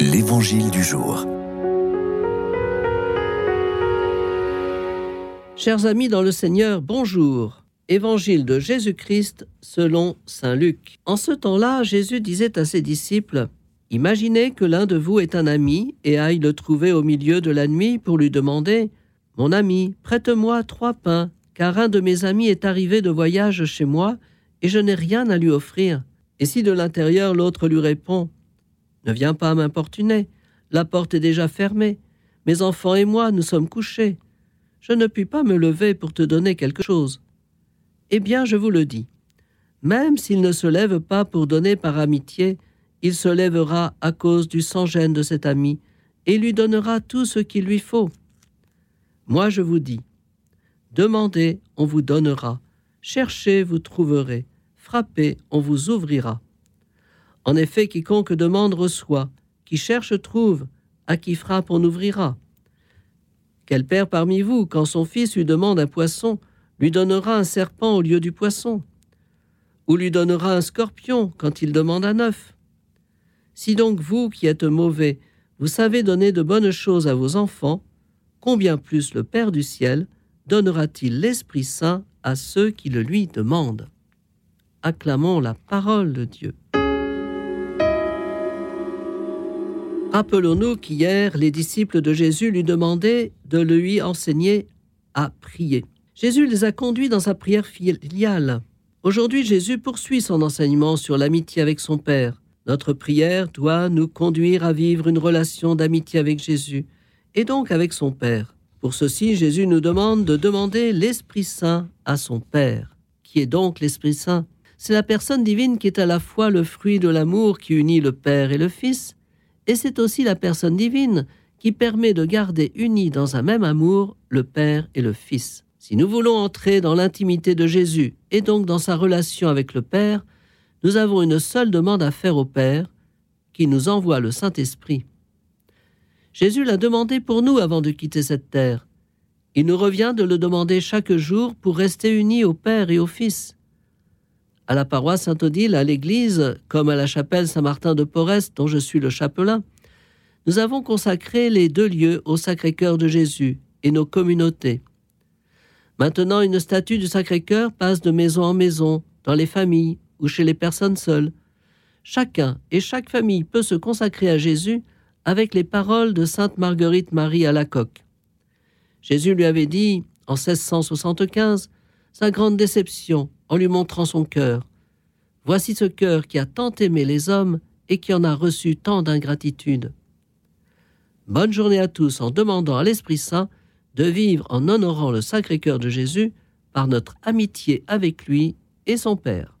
L'Évangile du jour. Chers amis dans le Seigneur, bonjour. Évangile de Jésus-Christ selon Saint Luc. En ce temps-là, Jésus disait à ses disciples, Imaginez que l'un de vous est un ami et aille le trouver au milieu de la nuit pour lui demander, Mon ami, prête-moi trois pains, car un de mes amis est arrivé de voyage chez moi et je n'ai rien à lui offrir. Et si de l'intérieur l'autre lui répond, Ne viens pas m'importuner, la porte est déjà fermée, mes enfants et moi nous sommes couchés, je ne puis pas me lever pour te donner quelque chose. Eh bien, je vous le dis, même s'il ne se lève pas pour donner par amitié, il se lèvera à cause du sans-gêne de cet ami, et lui donnera tout ce qu'il lui faut. Moi je vous dis, demandez, on vous donnera, cherchez, vous trouverez, frappez, on vous ouvrira. En effet, quiconque demande reçoit, qui cherche trouve, à qui frappe on ouvrira. Quel père parmi vous, quand son fils lui demande un poisson, lui donnera un serpent au lieu du poisson? Ou lui donnera un scorpion quand il demande un œuf? Si donc vous, qui êtes mauvais, vous savez donner de bonnes choses à vos enfants, combien plus le Père du ciel donnera-t-il l'Esprit Saint à ceux qui le lui demandent? Acclamons la parole de Dieu. Rappelons-nous qu'hier, les disciples de Jésus lui demandaient de lui enseigner à prier. Jésus les a conduits dans sa prière filiale. Aujourd'hui, Jésus poursuit son enseignement sur l'amitié avec son Père. Notre prière doit nous conduire à vivre une relation d'amitié avec Jésus, et donc avec son Père. Pour ceci, Jésus nous demande de demander l'Esprit Saint à son Père. Qui est donc l'Esprit Saint? C'est la personne divine qui est à la fois le fruit de l'amour qui unit le Père et le Fils, et c'est aussi la personne divine qui permet de garder unis dans un même amour le Père et le Fils. Si nous voulons entrer dans l'intimité de Jésus et donc dans sa relation avec le Père, nous avons une seule demande à faire au Père, qui nous envoie le Saint-Esprit. Jésus l'a demandé pour nous avant de quitter cette terre. Il nous revient de le demander chaque jour pour rester unis au Père et au Fils à la paroisse Saint-Odile, à l'église, comme à la chapelle Saint-Martin de Porès, dont je suis le chapelain, nous avons consacré les deux lieux au Sacré-Cœur de Jésus et nos communautés. Maintenant, une statue du Sacré-Cœur passe de maison en maison, dans les familles ou chez les personnes seules. Chacun et chaque famille peut se consacrer à Jésus avec les paroles de sainte Marguerite Marie à la coque. Jésus lui avait dit, en 1675, sa grande déception en lui montrant son cœur. Voici ce cœur qui a tant aimé les hommes et qui en a reçu tant d'ingratitude. Bonne journée à tous en demandant à l'Esprit Saint de vivre en honorant le Sacré-Cœur de Jésus par notre amitié avec lui et son Père.